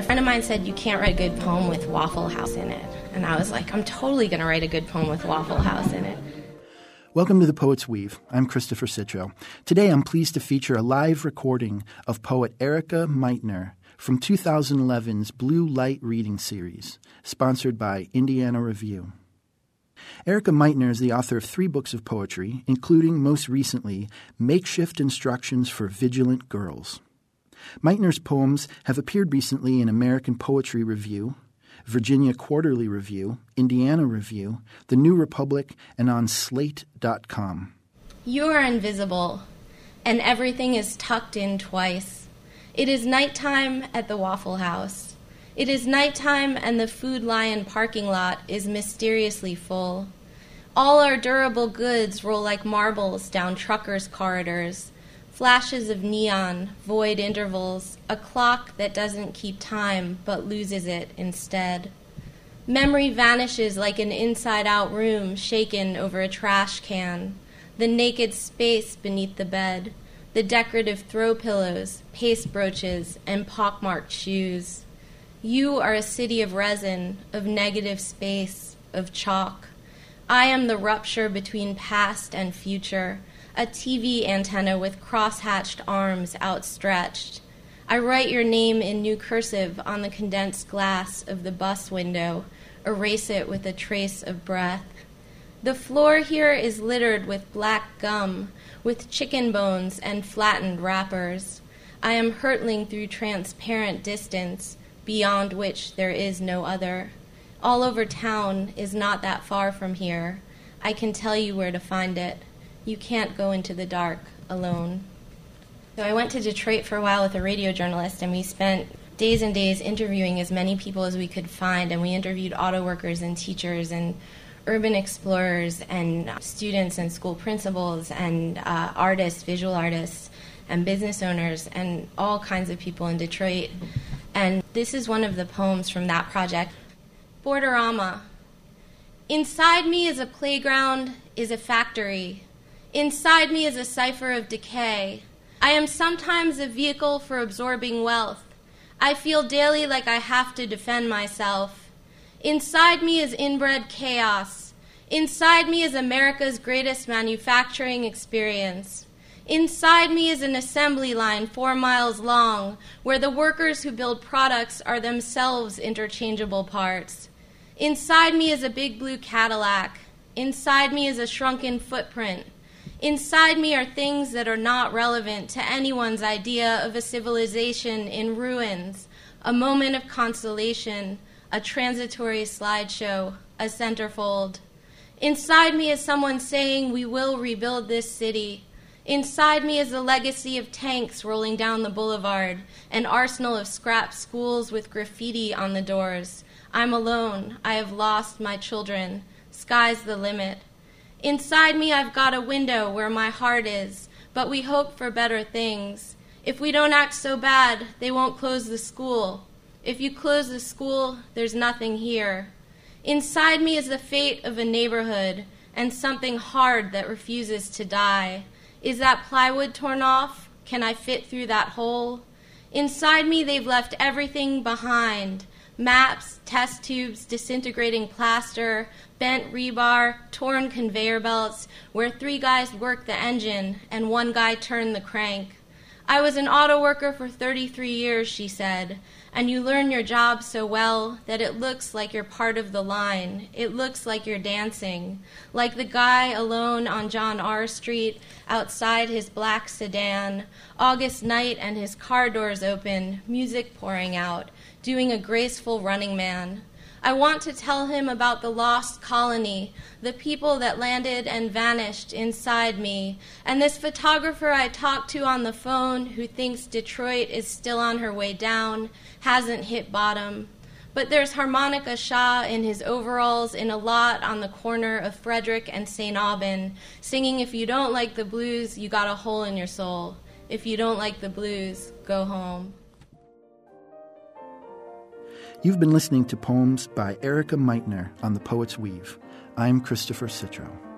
A friend of mine said, You can't write a good poem with Waffle House in it. And I was like, I'm totally going to write a good poem with Waffle House in it. Welcome to the Poet's Weave. I'm Christopher Citro. Today I'm pleased to feature a live recording of poet Erika Meitner from 2011's Blue Light Reading Series, sponsored by Indiana Review. Erika Meitner is the author of three books of poetry, including most recently Makeshift Instructions for Vigilant Girls. Meitner's poems have appeared recently in American Poetry Review, Virginia Quarterly Review, Indiana Review, The New Republic, and on Slate.com. You are invisible, and everything is tucked in twice. It is nighttime at the Waffle House. It is nighttime, and the Food Lion parking lot is mysteriously full. All our durable goods roll like marbles down truckers' corridors flashes of neon, void intervals, a clock that doesn't keep time but loses it instead. Memory vanishes like an inside out room shaken over a trash can, the naked space beneath the bed, the decorative throw pillows, paste brooches, and pockmarked shoes. You are a city of resin, of negative space, of chalk. I am the rupture between past and future a TV antenna with cross-hatched arms outstretched. I write your name in new cursive on the condensed glass of the bus window, erase it with a trace of breath. The floor here is littered with black gum, with chicken bones and flattened wrappers. I am hurtling through transparent distance, beyond which there is no other. All over town is not that far from here. I can tell you where to find it you can't go into the dark alone. So I went to Detroit for a while with a radio journalist, and we spent days and days interviewing as many people as we could find. And we interviewed auto workers and teachers and urban explorers and students and school principals and uh, artists, visual artists, and business owners, and all kinds of people in Detroit. And this is one of the poems from that project Borderama. Inside me is a playground, is a factory Inside me is a cipher of decay. I am sometimes a vehicle for absorbing wealth. I feel daily like I have to defend myself. Inside me is inbred chaos. Inside me is America's greatest manufacturing experience. Inside me is an assembly line four miles long where the workers who build products are themselves interchangeable parts. Inside me is a big blue Cadillac. Inside me is a shrunken footprint. Inside me are things that are not relevant to anyone's idea of a civilization in ruins, a moment of consolation, a transitory slideshow, a centerfold. Inside me is someone saying, We will rebuild this city. Inside me is the legacy of tanks rolling down the boulevard, an arsenal of scrap schools with graffiti on the doors. I'm alone. I have lost my children. Sky's the limit. Inside me, I've got a window where my heart is, but we hope for better things. If we don't act so bad, they won't close the school. If you close the school, there's nothing here. Inside me is the fate of a neighborhood and something hard that refuses to die. Is that plywood torn off? Can I fit through that hole? Inside me, they've left everything behind maps, test tubes, disintegrating plaster, bent rebar, torn conveyor belts, where three guys worked the engine and one guy turned the crank. I was an auto worker for 33 years, she said, and you learn your job so well that it looks like you're part of the line. It looks like you're dancing, like the guy alone on John R. Street outside his black sedan, August night and his car doors open, music pouring out, doing a graceful running man. I want to tell him about the lost colony, the people that landed and vanished inside me, and this photographer I talked to on the phone who thinks Detroit is still on her way down, hasn't hit bottom. But there's Harmonica Shah in his overalls in a lot on the corner of Frederick and St. Aubin, singing, If you don't like the blues, you got a hole in your soul. If you don't like the blues, go home. You've been listening to poems by Erika Meitner on The Poet's Weave. I'm Christopher Citro.